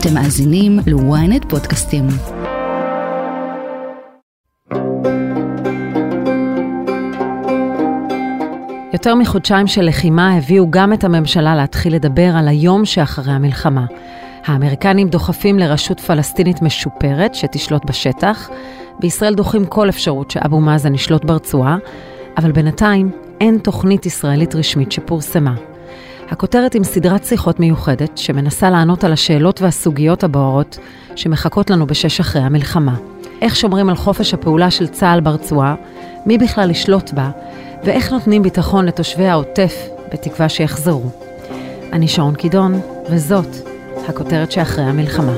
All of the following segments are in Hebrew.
אתם מאזינים ל-ynet פודקאסטים. יותר מחודשיים של לחימה הביאו גם את הממשלה להתחיל לדבר על היום שאחרי המלחמה. האמריקנים דוחפים לרשות פלסטינית משופרת שתשלוט בשטח. בישראל דוחים כל אפשרות שאבו מאזן ישלוט ברצועה, אבל בינתיים אין תוכנית ישראלית רשמית שפורסמה. הכותרת עם סדרת שיחות מיוחדת שמנסה לענות על השאלות והסוגיות הבוערות שמחכות לנו בשש אחרי המלחמה. איך שומרים על חופש הפעולה של צה"ל ברצועה, מי בכלל ישלוט בה, ואיך נותנים ביטחון לתושבי העוטף בתקווה שיחזרו. אני שרון קידון, וזאת הכותרת שאחרי המלחמה.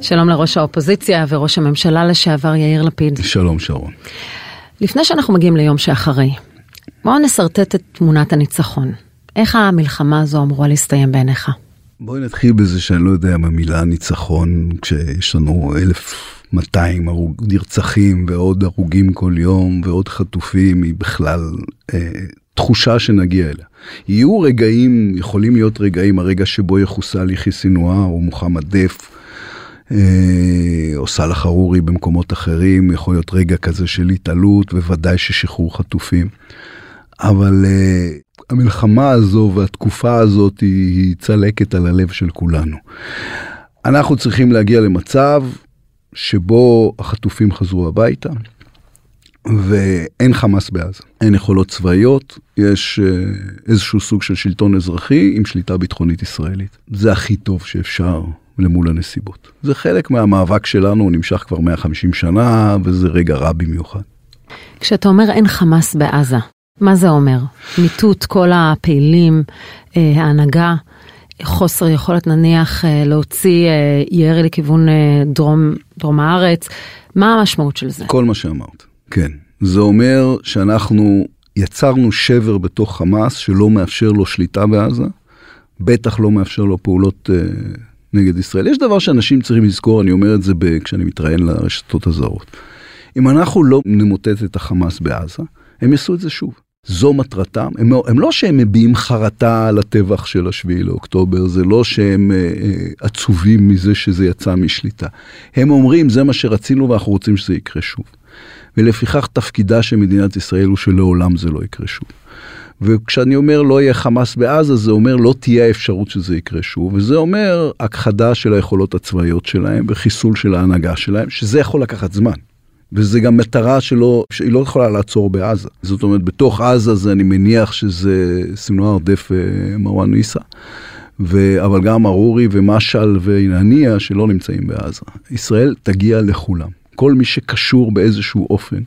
שלום לראש האופוזיציה וראש הממשלה לשעבר יאיר לפיד. שלום שרון. לפני שאנחנו מגיעים ליום שאחרי, בואו נשרטט את תמונת הניצחון. איך המלחמה הזו אמורה להסתיים בעיניך? בואי נתחיל בזה שאני לא יודע מה מילה ניצחון, כשיש לנו 1,200 הרוג, נרצחים ועוד הרוגים כל יום ועוד חטופים, היא בכלל אה, תחושה שנגיע אליה. יהיו רגעים, יכולים להיות רגעים, הרגע שבו יחוסל יחיא סינואר או מוחמד דף. אה, או סאלח ארורי במקומות אחרים, יכול להיות רגע כזה של התעלות, וודאי ששחרור חטופים. אבל uh, המלחמה הזו והתקופה הזאת היא, היא צלקת על הלב של כולנו. אנחנו צריכים להגיע למצב שבו החטופים חזרו הביתה, ואין חמאס בעזה. אין יכולות צבאיות, יש uh, איזשהו סוג של שלטון אזרחי עם שליטה ביטחונית ישראלית. זה הכי טוב שאפשר למול הנסיבות. זה חלק מהמאבק שלנו, הוא נמשך כבר 150 שנה, וזה רגע רע במיוחד. כשאתה אומר אין חמאס בעזה, מה זה אומר? מיטוט כל הפעילים, אה, ההנהגה, חוסר יכולת נניח אה, להוציא אה, ירי לכיוון דרום, דרום הארץ, מה המשמעות של זה? כל מה שאמרת, כן. זה אומר שאנחנו יצרנו שבר בתוך חמאס שלא מאפשר לו שליטה בעזה, בטח לא מאפשר לו פעולות נגד ישראל. יש דבר שאנשים צריכים לזכור, אני אומר את זה כשאני מתראיין לרשתות הזרות. אם אנחנו לא נמוטט את החמאס בעזה, הם יעשו את זה שוב. זו מטרתם, הם, לא, הם לא שהם מביעים חרטה על הטבח של השביעי לאוקטובר, זה לא שהם אה, אה, עצובים מזה שזה יצא משליטה. הם אומרים, זה מה שרצינו ואנחנו רוצים שזה יקרה שוב. ולפיכך תפקידה של מדינת ישראל הוא שלעולם זה לא יקרה שוב. וכשאני אומר לא יהיה חמאס בעזה, זה אומר לא תהיה האפשרות שזה יקרה שוב, וזה אומר הכחדה של היכולות הצבאיות שלהם וחיסול של ההנהגה שלהם, שזה יכול לקחת זמן. וזה גם מטרה שלא, שהיא לא יכולה לעצור בעזה. זאת אומרת, בתוך עזה זה אני מניח שזה סינואר דף אה, מרואן ניסה. ו... אבל גם ארורי ומשעל והניה שלא נמצאים בעזה. ישראל תגיע לכולם. כל מי שקשור באיזשהו אופן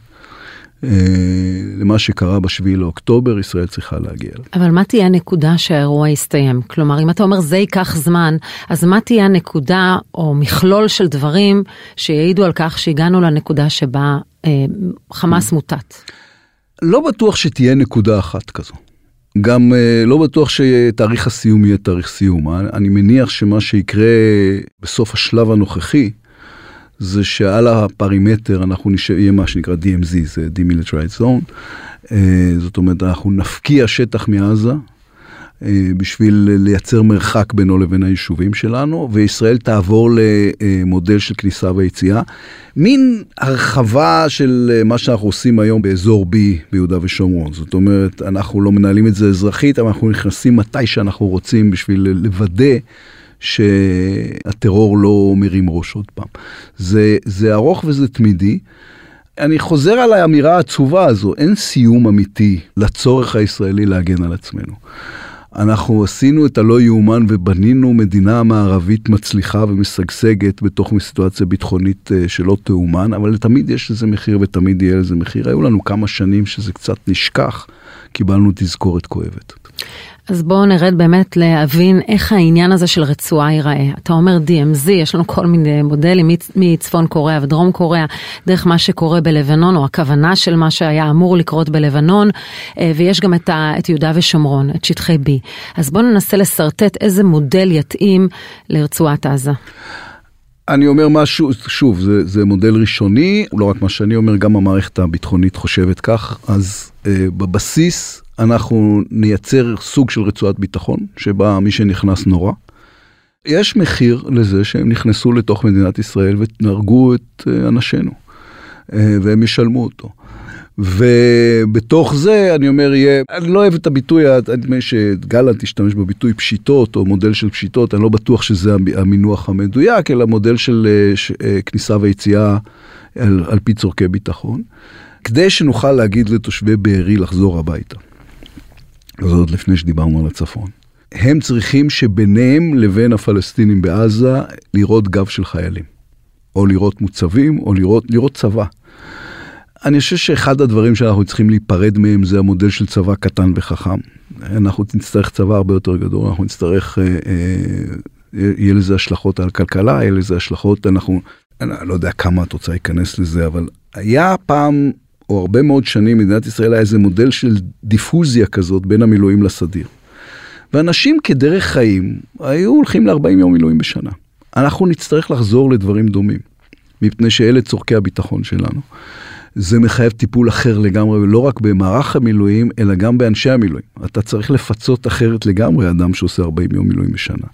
למה שקרה בשביעי לאוקטובר, ישראל צריכה להגיע. אבל מה תהיה הנקודה שהאירוע יסתיים? כלומר, אם אתה אומר זה ייקח זמן, אז מה תהיה הנקודה או מכלול של דברים שיעידו על כך שהגענו לנקודה שבה אה, חמאס מוטט? לא בטוח שתהיה נקודה אחת כזו. גם אה, לא בטוח שתאריך הסיום יהיה תאריך סיום. אני מניח שמה שיקרה בסוף השלב הנוכחי, זה שעל הפרימטר אנחנו נשאר, יהיה מה שנקרא DMZ, זה Demilitarized Zone. אה, זאת אומרת, אנחנו נפקיע שטח מעזה אה, בשביל לייצר מרחק בינו לבין היישובים שלנו, וישראל תעבור למודל של כניסה ויציאה. מין הרחבה של מה שאנחנו עושים היום באזור B ביהודה ושומרון. זאת אומרת, אנחנו לא מנהלים את זה אזרחית, אבל אנחנו נכנסים מתי שאנחנו רוצים בשביל לוודא. שהטרור לא מרים ראש עוד פעם. זה, זה ארוך וזה תמידי. אני חוזר על האמירה העצובה הזו, אין סיום אמיתי לצורך הישראלי להגן על עצמנו. אנחנו עשינו את הלא יאומן ובנינו מדינה מערבית מצליחה ומשגשגת בתוך סיטואציה ביטחונית אה, שלא תאומן, אבל תמיד יש לזה מחיר ותמיד יהיה לזה מחיר. היו לנו כמה שנים שזה קצת נשכח, קיבלנו תזכורת כואבת. אז בואו נרד באמת להבין איך העניין הזה של רצועה ייראה. אתה אומר DMZ, יש לנו כל מיני מודלים מצפון קוריאה ודרום קוריאה, דרך מה שקורה בלבנון, או הכוונה של מה שהיה אמור לקרות בלבנון, אה, ויש גם את, ה, את יהודה ושומרון, את שטחי B. אז בואו ננסה לשרטט איזה מודל יתאים לרצועת עזה. אני אומר משהו, שוב, זה, זה מודל ראשוני, לא רק מה שאני אומר, גם המערכת הביטחונית חושבת כך, אז אה, בבסיס אנחנו נייצר סוג של רצועת ביטחון, שבה מי שנכנס נורא. יש מחיר לזה שהם נכנסו לתוך מדינת ישראל והרגו את אה, אנשינו, אה, והם ישלמו אותו. ובתוך זה אני אומר יהיה, אני לא אוהב את הביטוי, נדמה לי שגלנט השתמש בביטוי פשיטות או מודל של פשיטות, אני לא בטוח שזה המינוח המדויק, אלא מודל של אה, כניסה ויציאה על, על פי צורכי ביטחון, כדי שנוכל להגיד לתושבי בארי לחזור הביתה. זאת לפני שדיברנו על הצפון. הם צריכים שביניהם לבין הפלסטינים בעזה לראות גב של חיילים. או לראות מוצבים, או לראות, לראות צבא. אני חושב שאחד הדברים שאנחנו צריכים להיפרד מהם זה המודל של צבא קטן וחכם. אנחנו נצטרך צבא הרבה יותר גדול, אנחנו נצטרך, אה, אה, יהיה לזה השלכות על כלכלה, יהיה לזה השלכות, אנחנו, אני לא יודע כמה את רוצה להיכנס לזה, אבל היה פעם, או הרבה מאוד שנים, מדינת ישראל היה איזה מודל של דיפוזיה כזאת בין המילואים לסדיר. ואנשים כדרך חיים היו הולכים ל-40 יום מילואים בשנה. אנחנו נצטרך לחזור לדברים דומים, מפני שאלה צורכי הביטחון שלנו. זה מחייב טיפול אחר לגמרי, ולא רק במערך המילואים, אלא גם באנשי המילואים. אתה צריך לפצות אחרת לגמרי אדם שעושה 40 יום מילואים בשנה.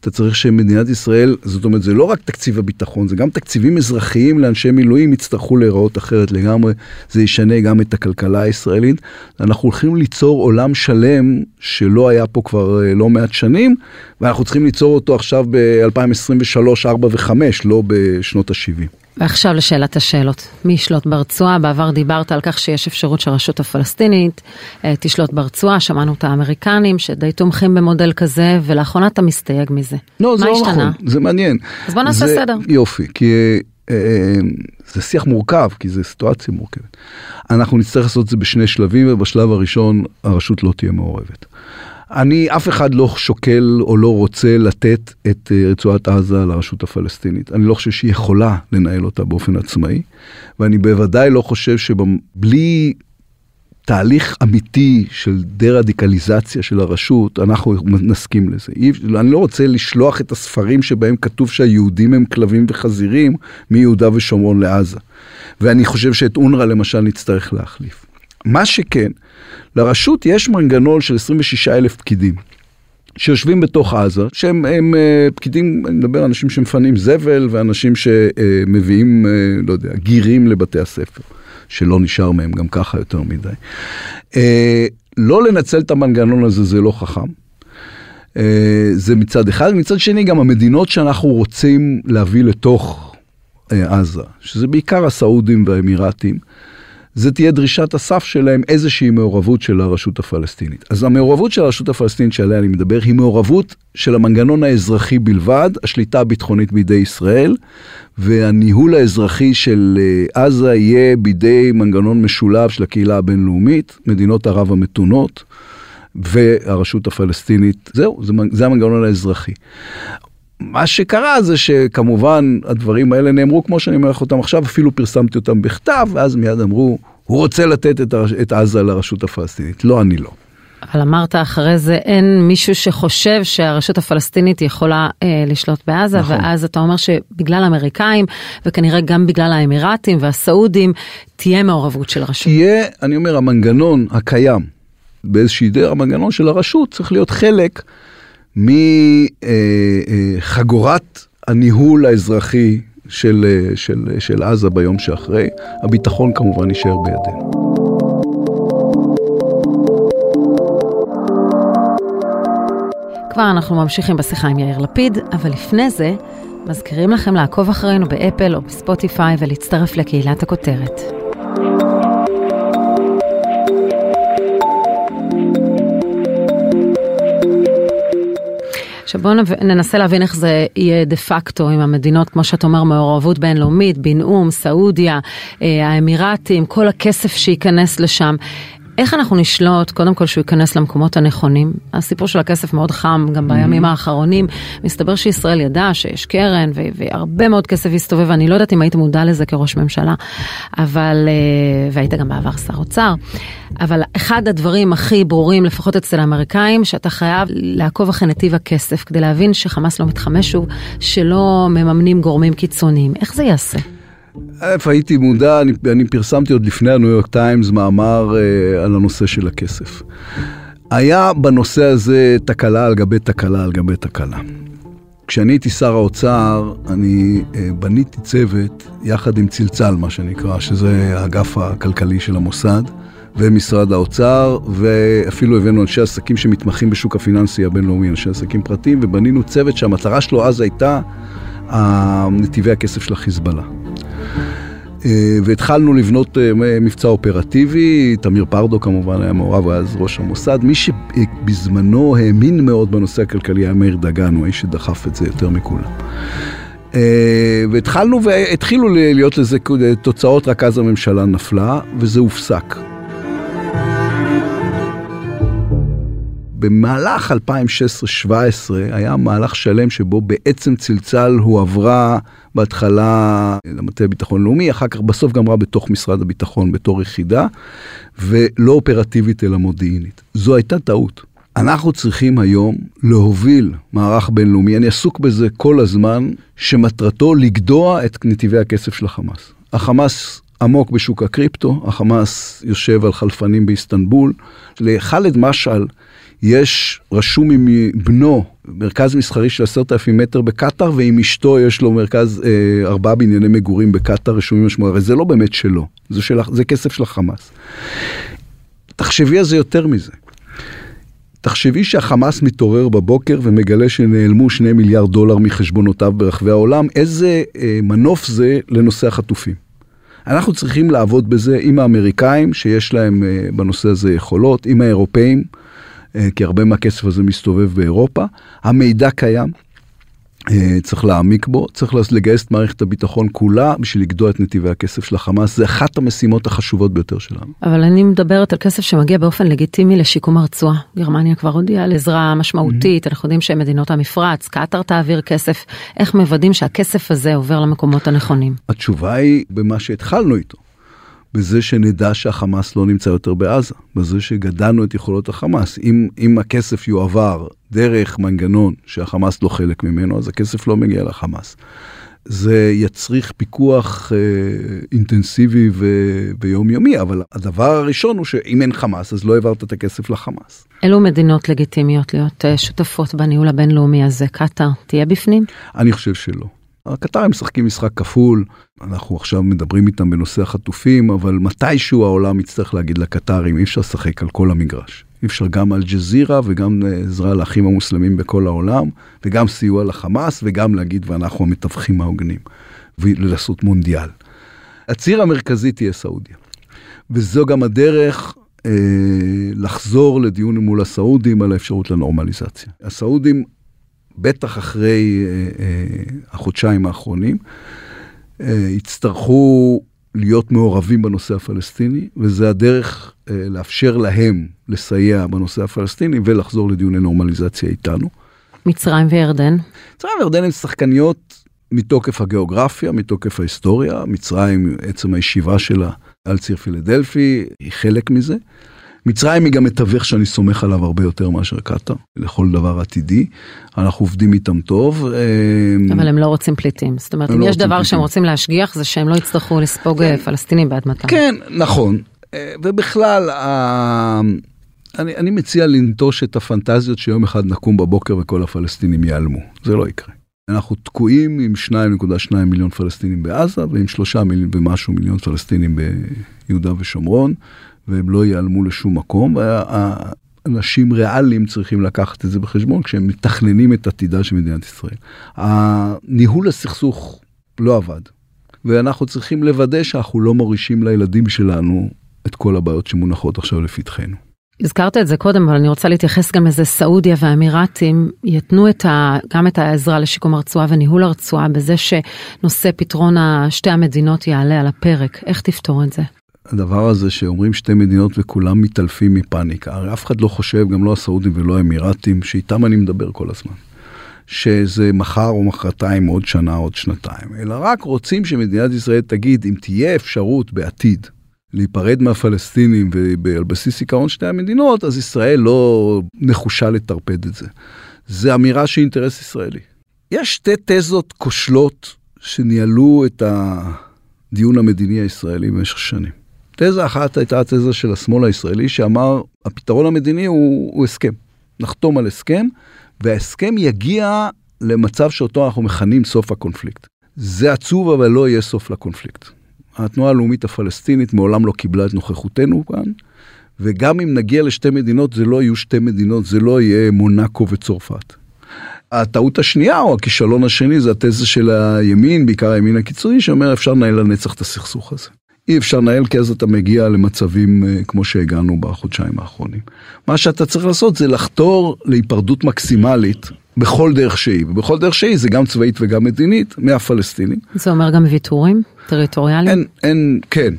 אתה צריך שמדינת ישראל, זאת אומרת, זה לא רק תקציב הביטחון, זה גם תקציבים אזרחיים לאנשי מילואים יצטרכו להיראות אחרת לגמרי. זה ישנה גם את הכלכלה הישראלית. אנחנו הולכים ליצור עולם שלם שלא היה פה כבר אה, לא מעט שנים, ואנחנו צריכים ליצור אותו עכשיו ב-2023, 4 ו-5, לא בשנות ה-70. ועכשיו לשאלת השאלות. מי ישלוט ברצועה? בעבר דיברת על כך שיש אפשרות שהרשות הפלסטינית אה, תשלוט ברצועה, שמענו את האמריקנים שדי תומכים במודל כזה, ולאחרונה אתה מסתייג מזה. לא, זה לא נכון, זה מעניין. אז בוא נעשה זה, סדר. יופי, כי אה, אה, זה שיח מורכב, כי זו סיטואציה מורכבת. אנחנו נצטרך לעשות את זה בשני שלבים, ובשלב הראשון הרשות לא תהיה מעורבת. אני, אף אחד לא שוקל או לא רוצה לתת את אה, רצועת עזה לרשות הפלסטינית. אני לא חושב שהיא יכולה לנהל אותה באופן עצמאי, ואני בוודאי לא חושב שבלי תהליך אמיתי של דה-רדיקליזציה של הרשות, אנחנו נסכים לזה. אני לא רוצה לשלוח את הספרים שבהם כתוב שהיהודים הם כלבים וחזירים מיהודה ושומרון לעזה. ואני חושב שאת אונר"א למשל נצטרך להחליף. מה שכן, לרשות יש מנגנון של 26 אלף פקידים. שיושבים בתוך עזה, שהם הם, אה, פקידים, אני מדבר על אנשים שמפנים זבל ואנשים שמביאים, אה, לא יודע, גירים לבתי הספר, שלא נשאר מהם גם ככה יותר מדי. אה, לא לנצל את המנגנון הזה זה לא חכם. זה מצד אחד, מצד שני גם המדינות שאנחנו רוצים להביא לתוך עזה, שזה בעיקר הסעודים והאמירתים, זה תהיה דרישת הסף שלהם איזושהי מעורבות של הרשות הפלסטינית. אז המעורבות של הרשות הפלסטינית שעליה אני מדבר היא מעורבות של המנגנון האזרחי בלבד, השליטה הביטחונית בידי ישראל, והניהול האזרחי של אה, עזה יהיה בידי מנגנון משולב של הקהילה הבינלאומית, מדינות ערב המתונות. והרשות הפלסטינית, זהו, זה, זה המנגנון האזרחי. מה שקרה זה שכמובן הדברים האלה נאמרו כמו שאני אומר לך אותם עכשיו, אפילו פרסמתי אותם בכתב, ואז מיד אמרו, הוא רוצה לתת את, את עזה לרשות הפלסטינית. לא, אני לא. אבל אמרת אחרי זה אין מישהו שחושב שהרשות הפלסטינית יכולה אה, לשלוט בעזה, נכון. ואז אתה אומר שבגלל האמריקאים וכנראה גם בגלל האמירתים והסעודים תהיה מעורבות של הרשות. תהיה, אני אומר, המנגנון הקיים באיזושהי דרך, המנגנון של הרשות צריך להיות חלק מחגורת הניהול האזרחי של, של, של עזה ביום שאחרי. הביטחון כמובן יישאר בידינו. כבר אנחנו ממשיכים בשיחה עם יאיר לפיד, אבל לפני זה, מזכירים לכם לעקוב אחרינו באפל או בספוטיפיי ולהצטרף לקהילת הכותרת. שבואו ננסה להבין איך זה יהיה דה פקטו עם המדינות, כמו שאת אומר, מעורבות בינלאומית, בנאום, סעודיה, אה, האמירתים, כל הכסף שייכנס לשם. איך אנחנו נשלוט, קודם כל שהוא ייכנס למקומות הנכונים? הסיפור של הכסף מאוד חם, גם בימים mm-hmm. האחרונים. מסתבר שישראל ידעה שיש קרן והרבה מאוד כסף הסתובב, ואני לא יודעת אם היית מודע לזה כראש ממשלה, אבל, אה, והיית גם בעבר שר אוצר. אבל אחד הדברים הכי ברורים, לפחות אצל האמריקאים, שאתה חייב לעקוב אחרי נתיב הכסף, כדי להבין שחמאס לא מתחמש שוב, שלא מממנים גורמים קיצוניים. איך זה יעשה? איפה הייתי מודע, אני, אני פרסמתי עוד לפני הניו יורק טיימס מאמר אה, על הנושא של הכסף. היה בנושא הזה תקלה על גבי תקלה על גבי תקלה. כשאני הייתי שר האוצר, אני אה, בניתי צוות יחד עם צלצל, מה שנקרא, שזה האגף הכלכלי של המוסד, ומשרד האוצר, ואפילו הבאנו אנשי עסקים שמתמחים בשוק הפיננסי הבינלאומי, אנשי עסקים פרטיים, ובנינו צוות שהמטרה שלו אז הייתה נתיבי הכסף של החיזבאללה. אה, והתחלנו לבנות אה, מבצע אופרטיבי, תמיר פרדו כמובן היה מעורב, היה אז ראש המוסד. מי שבזמנו האמין מאוד בנושא הכלכלי היה מאיר דגן, הוא האיש שדחף את זה יותר מכולם. אה, והתחלנו והתחילו להיות לזה תוצאות, רק אז הממשלה נפלה, וזה הופסק. במהלך 2016-2017 היה מהלך שלם שבו בעצם צלצל הועברה בהתחלה למטה הביטחון לאומי, אחר כך בסוף גמרה בתוך משרד הביטחון בתור יחידה, ולא אופרטיבית אלא מודיעינית. זו הייתה טעות. אנחנו צריכים היום להוביל מערך בינלאומי, אני עסוק בזה כל הזמן, שמטרתו לגדוע את נתיבי הכסף של החמאס. החמאס עמוק בשוק הקריפטו, החמאס יושב על חלפנים באיסטנבול. לח'אלד משעל יש רשום עם בנו מרכז מסחרי של עשרת אלפים מטר בקטאר, ועם אשתו יש לו מרכז אה, ארבעה בנייני מגורים בקטאר רשומים על שמו, הרי זה לא באמת שלו, זה, של, זה כסף של החמאס. תחשבי על זה יותר מזה. תחשבי שהחמאס מתעורר בבוקר ומגלה שנעלמו שני מיליארד דולר מחשבונותיו ברחבי העולם, איזה אה, מנוף זה לנושא החטופים. אנחנו צריכים לעבוד בזה עם האמריקאים, שיש להם אה, בנושא הזה יכולות, עם האירופאים. אה, כי הרבה מהכסף הזה מסתובב באירופה. המידע קיים, אה, צריך להעמיק בו, צריך לגייס את מערכת הביטחון כולה בשביל לגדוע את נתיבי הכסף של החמאס, זה אחת המשימות החשובות ביותר שלנו. אבל אני מדברת על כסף שמגיע באופן לגיטימי לשיקום הרצועה. גרמניה כבר הודיעה על עזרה משמעותית, mm-hmm. אנחנו יודעים שמדינות המפרץ, קטאר תעביר כסף, איך מוודאים שהכסף הזה עובר למקומות הנכונים? התשובה היא במה שהתחלנו איתו. בזה שנדע שהחמאס לא נמצא יותר בעזה, בזה שגדענו את יכולות החמאס. אם, אם הכסף יועבר דרך מנגנון שהחמאס לא חלק ממנו, אז הכסף לא מגיע לחמאס. זה יצריך פיקוח אה, אינטנסיבי ו... ויומיומי, אבל הדבר הראשון הוא שאם אין חמאס, אז לא העברת את הכסף לחמאס. אילו מדינות לגיטימיות להיות אה, שותפות בניהול הבינלאומי הזה? קטאר תהיה בפנים? אני חושב שלא. הקטרים משחקים משחק כפול, אנחנו עכשיו מדברים איתם בנושא החטופים, אבל מתישהו העולם יצטרך להגיד לקטרים, אי אפשר לשחק על כל המגרש. אי אפשר גם על ג'זירה וגם עזרה לאחים המוסלמים בכל העולם, וגם סיוע לחמאס, וגם להגיד ואנחנו המתווכים ההוגנים, ולעשות מונדיאל. הציר המרכזי תהיה סעודיה. וזו גם הדרך אה, לחזור לדיון מול הסעודים על האפשרות לנורמליזציה. הסעודים בטח אחרי אה, אה, החודשיים האחרונים, אה, יצטרכו להיות מעורבים בנושא הפלסטיני, וזה הדרך אה, לאפשר להם לסייע בנושא הפלסטיני ולחזור לדיוני נורמליזציה איתנו. מצרים וירדן? מצרים וירדן הן שחקניות מתוקף הגיאוגרפיה, מתוקף ההיסטוריה. מצרים, עצם הישיבה שלה על ציר פילדלפי, היא חלק מזה. מצרים היא גם מתווך שאני סומך עליו הרבה יותר מאשר קטאר, לכל דבר עתידי. אנחנו עובדים איתם טוב. אמ, אבל הם לא רוצים פליטים. זאת אומרת, אם לא יש דבר פליטים. שהם רוצים להשגיח, זה שהם לא יצטרכו לספוג כן. פלסטינים באדמתם. כן, נכון. אה, ובכלל, אני, אני מציע לנטוש את הפנטזיות שיום אחד נקום בבוקר וכל הפלסטינים ייעלמו. זה לא יקרה. אנחנו תקועים עם 2.2 מיליון פלסטינים בעזה ועם 3 מיליון ומשהו מיליון פלסטינים ביהודה ושומרון. והם לא ייעלמו לשום מקום. אנשים ריאליים צריכים לקחת את זה בחשבון כשהם מתכננים את עתידה של מדינת ישראל. ניהול הסכסוך לא עבד, ואנחנו צריכים לוודא שאנחנו לא מורישים לילדים שלנו את כל הבעיות שמונחות עכשיו לפתחנו. הזכרת את זה קודם, אבל אני רוצה להתייחס גם לזה, סעודיה והאמירתים יתנו את ה, גם את העזרה לשיקום הרצועה וניהול הרצועה בזה שנושא פתרון שתי המדינות יעלה על הפרק. איך תפתור את זה? הדבר הזה שאומרים שתי מדינות וכולם מתעלפים מפאניקה, הרי אף אחד לא חושב, גם לא הסעודים ולא האמירתים, שאיתם אני מדבר כל הזמן. שזה מחר או מחרתיים, עוד שנה, עוד שנתיים, אלא רק רוצים שמדינת ישראל תגיד, אם תהיה אפשרות בעתיד להיפרד מהפלסטינים ועל בסיס עיקרון שתי המדינות, אז ישראל לא נחושה לטרפד את זה. זה אמירה שהיא אינטרס ישראלי. יש שתי תזות כושלות שניהלו את. הדיון המדיני הישראלי במשך שנים. תזה אחת הייתה התזה של השמאל הישראלי שאמר הפתרון המדיני הוא, הוא הסכם. נחתום על הסכם וההסכם יגיע למצב שאותו אנחנו מכנים סוף הקונפליקט. זה עצוב אבל לא יהיה סוף לקונפליקט. התנועה הלאומית הפלסטינית מעולם לא קיבלה את נוכחותנו כאן, וגם אם נגיע לשתי מדינות זה לא יהיו שתי מדינות, זה לא יהיה מונאקו וצרפת. הטעות השנייה או הכישלון השני זה התזה של הימין, בעיקר הימין הקיצוני, שאומר אפשר לנהל לנצח את הסכסוך הזה. אי אפשר לנהל כי אז אתה מגיע למצבים אה, כמו שהגענו בחודשיים האחרונים. מה שאתה צריך לעשות זה לחתור להיפרדות מקסימלית בכל דרך שהיא, ובכל דרך שהיא זה גם צבאית וגם מדינית מהפלסטינים. זה אומר גם ויתורים טריטוריאליים? אין, אין, כן.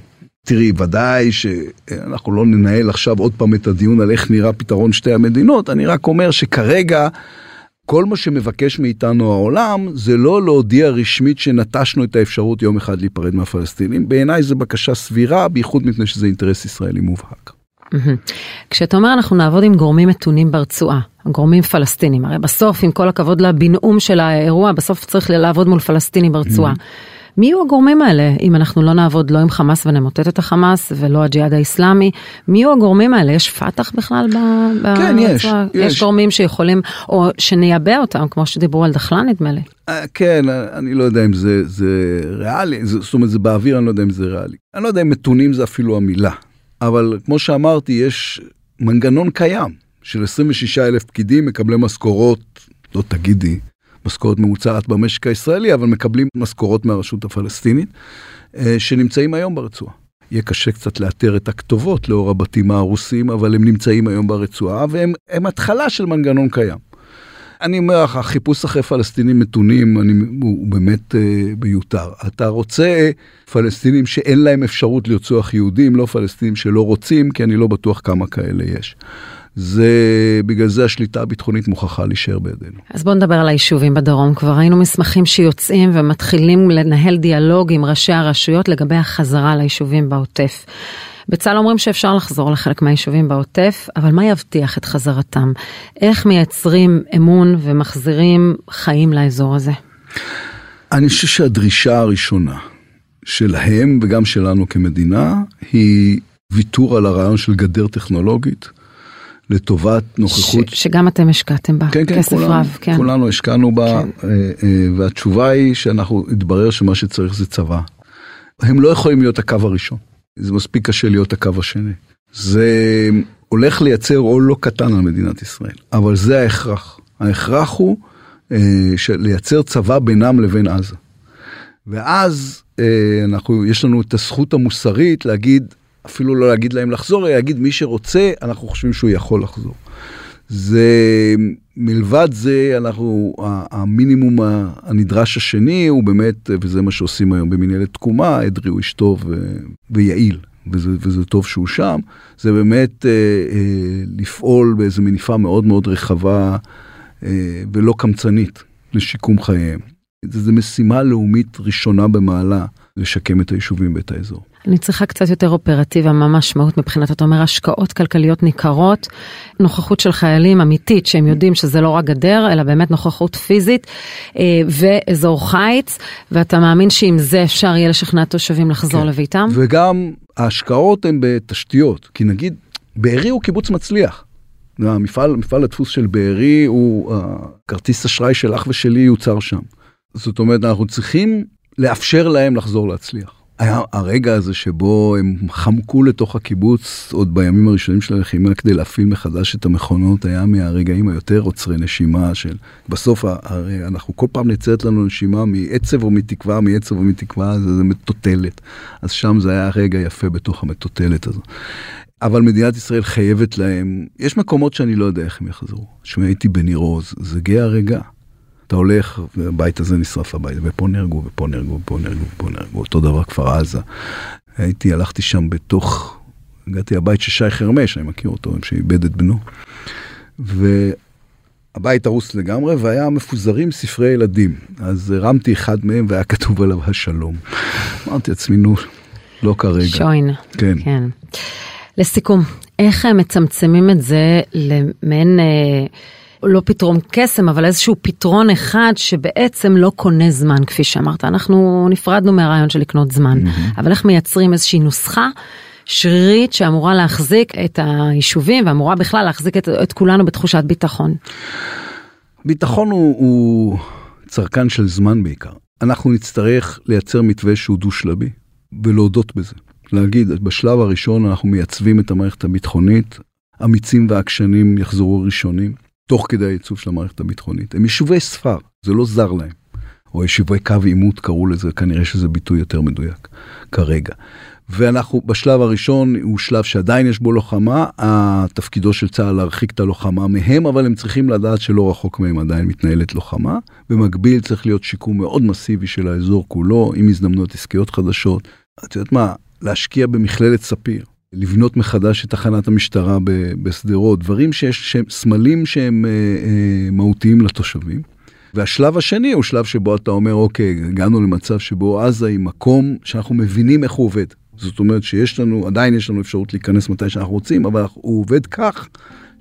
תראי, ודאי שאנחנו לא ננהל עכשיו עוד פעם את הדיון על איך נראה פתרון שתי המדינות, אני רק אומר שכרגע כל מה שמבקש מאיתנו העולם זה לא להודיע רשמית שנטשנו את האפשרות יום אחד להיפרד מהפלסטינים. בעיניי זו בקשה סבירה, בייחוד מפני שזה אינטרס ישראלי מובהק. כשאתה אומר אנחנו נעבוד עם גורמים מתונים ברצועה, גורמים פלסטינים, הרי בסוף עם כל הכבוד לבינאום של האירוע, בסוף צריך לעבוד מול פלסטינים ברצועה. מי יהיו הגורמים האלה אם אנחנו לא נעבוד לא עם חמאס ונמוטט את החמאס ולא הג'יהאד האיסלאמי? מי יהיו הגורמים האלה? יש פת"ח בכלל ברצועה? כן, יש, יש. יש גורמים שיכולים, או שנייבא אותם, כמו שדיברו על דחלן נדמה לי. אה, כן, אני לא יודע אם זה, זה ריאלי, זאת אומרת זה באוויר, אני לא יודע אם זה ריאלי. אני לא יודע אם מתונים זה אפילו המילה. אבל כמו שאמרתי, יש מנגנון קיים של 26 אלף פקידים מקבלי משכורות, לא תגידי, משכורת ממוצעת במשק הישראלי, אבל מקבלים משכורות מהרשות הפלסטינית, אה, שנמצאים היום ברצועה. יהיה קשה קצת לאתר את הכתובות לאור הבתים הרוסים, אבל הם נמצאים היום ברצועה, והם התחלה של מנגנון קיים. אני אומר לך, החיפוש אחרי פלסטינים מתונים אני, הוא, הוא באמת אה, מיותר. אתה רוצה פלסטינים שאין להם אפשרות לרצוח יהודים, לא פלסטינים שלא רוצים, כי אני לא בטוח כמה כאלה יש. זה, בגלל זה השליטה הביטחונית מוכרחה להישאר בידינו. אז בואו נדבר על היישובים בדרום. כבר ראינו מסמכים שיוצאים ומתחילים לנהל דיאלוג עם ראשי הרשויות לגבי החזרה ליישובים בעוטף. בצה"ל אומרים שאפשר לחזור לחלק מהיישובים בעוטף, אבל מה יבטיח את חזרתם? איך מייצרים אמון ומחזירים חיים לאזור הזה? אני חושב שהדרישה הראשונה שלהם וגם שלנו כמדינה היא ויתור על הרעיון של גדר טכנולוגית. לטובת נוכחות. ש, שגם אתם השקעתם בה, כן, כן, כסף כולנו, רב, כן. כולנו השקענו בה, כן. אה, אה, והתשובה היא שאנחנו, התברר שמה שצריך זה צבא. הם לא יכולים להיות הקו הראשון. זה מספיק קשה להיות הקו השני. זה הולך לייצר עול לא קטן על מדינת ישראל, אבל זה ההכרח. ההכרח הוא אה, לייצר צבא בינם לבין עזה. ואז אה, אנחנו, יש לנו את הזכות המוסרית להגיד, אפילו לא להגיד להם לחזור, אלא להגיד מי שרוצה, אנחנו חושבים שהוא יכול לחזור. זה, מלבד זה, אנחנו, המינימום הנדרש השני הוא באמת, וזה מה שעושים היום במנהלת תקומה, אדרי הוא איש טוב ויעיל, וזה, וזה טוב שהוא שם, זה באמת אה, אה, לפעול באיזו מניפה מאוד מאוד רחבה אה, ולא קמצנית לשיקום חייהם. זו משימה לאומית ראשונה במעלה לשקם את היישובים ואת האזור. אני צריכה קצת יותר אופרטיבה, מה המשמעות מבחינת, אתה אומר, השקעות כלכליות ניכרות, נוכחות של חיילים אמיתית, שהם יודעים שזה לא רק גדר, אלא באמת נוכחות פיזית, אה, ואזור חיץ, ואתה מאמין שעם זה אפשר יהיה לשכנע תושבים לחזור כן. לביתם? וגם ההשקעות הן בתשתיות, כי נגיד, בארי הוא קיבוץ מצליח. המפעל, מפעל הדפוס של בארי הוא, כרטיס אשראי של אח ושלי יוצר שם. זאת אומרת, אנחנו צריכים לאפשר להם לחזור להצליח. היה הרגע הזה שבו הם חמקו לתוך הקיבוץ עוד בימים הראשונים של הלחימה כדי להפעיל מחדש את המכונות היה מהרגעים היותר עוצרי נשימה של בסוף הרי אנחנו כל פעם נצאת לנו נשימה מעצב או מתקווה מעצב או מתקווה זה, זה מטוטלת אז שם זה היה רגע יפה בתוך המטוטלת הזו. אבל מדינת ישראל חייבת להם יש מקומות שאני לא יודע איך הם יחזרו. כשהייתי בניר עוז זה גאה הרגע. אתה הולך, והבית הזה נשרף הבית, ופה נהרגו, ופה נהרגו, ופה נהרגו, ופה נהרגו, אותו דבר כפר עזה. הייתי, הלכתי שם בתוך, הגעתי לבית של שי חרמש, אני מכיר אותו, שאיבד את בנו. והבית הרוס לגמרי, והיה מפוזרים ספרי ילדים. אז הרמתי אחד מהם והיה כתוב עליו השלום. אמרתי לעצמי, נו, לא כרגע. שוין. כן. כן. לסיכום, איך מצמצמים את זה למעין... אה, לא פתרון קסם, אבל איזשהו פתרון אחד שבעצם לא קונה זמן, כפי שאמרת. אנחנו נפרדנו מהרעיון של לקנות זמן, mm-hmm. אבל איך מייצרים איזושהי נוסחה שרירית שאמורה להחזיק את היישובים ואמורה בכלל להחזיק את, את כולנו בתחושת ביטחון. ביטחון הוא, הוא צרכן של זמן בעיקר. אנחנו נצטרך לייצר מתווה שהוא דו-שלבי ולהודות בזה. להגיד, בשלב הראשון אנחנו מייצבים את המערכת הביטחונית, אמיצים ועקשנים יחזרו ראשונים, תוך כדי הייצוב של המערכת הביטחונית. הם יישובי ספר, זה לא זר להם. או יישובי קו עימות קראו לזה, כנראה שזה ביטוי יותר מדויק כרגע. ואנחנו בשלב הראשון הוא שלב שעדיין יש בו לוחמה, התפקידו של צה"ל להרחיק את הלוחמה מהם, אבל הם צריכים לדעת שלא רחוק מהם עדיין מתנהלת לוחמה. במקביל צריך להיות שיקום מאוד מסיבי של האזור כולו, עם הזדמנויות עסקיות חדשות. את יודעת מה, להשקיע במכללת ספיר, לבנות מחדש את תחנת המשטרה בשדרות, דברים שיש, שהם סמלים שהם אה, אה, מהותיים לתושבים. והשלב השני הוא שלב שבו אתה אומר, אוקיי, הגענו למצב שבו עזה היא מקום שאנחנו מבינים איך הוא עובד. זאת אומרת שיש לנו, עדיין יש לנו אפשרות להיכנס מתי שאנחנו רוצים, אבל הוא עובד כך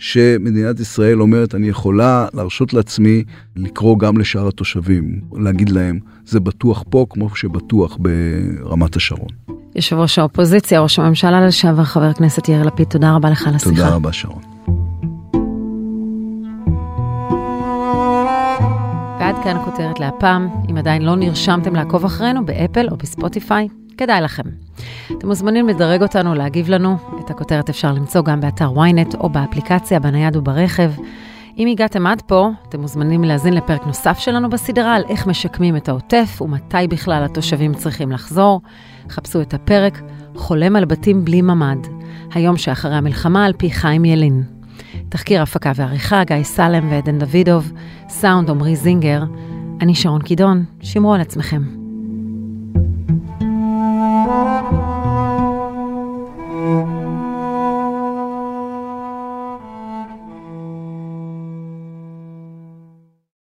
שמדינת ישראל אומרת, אני יכולה להרשות לעצמי לקרוא גם לשאר התושבים, להגיד להם, זה בטוח פה כמו שבטוח ברמת השרון. יושב ראש האופוזיציה, ראש הממשלה לשעבר, חבר הכנסת יאיר לפיד, תודה רבה לך על השיחה. תודה רבה, שרון. ועד כאן כותרת להפעם. אם עדיין לא נרשמתם לעקוב אחרינו באפל או בספוטיפיי, כדאי לכם. אתם מוזמנים לדרג אותנו, להגיב לנו. את הכותרת אפשר למצוא גם באתר ynet או באפליקציה, בנייד וברכב. אם הגעתם עד פה, אתם מוזמנים להאזין לפרק נוסף שלנו בסדרה על איך משקמים את העוטף ומתי בכלל התושבים צריכים לחזור. חפשו את הפרק חולם על בתים בלי ממ"ד, היום שאחרי המלחמה על פי חיים ילין. תחקיר הפקה ועריכה, גיא סלם ועדן דוידוב, סאונד עמרי זינגר. אני שרון קידון, שמרו על עצמכם.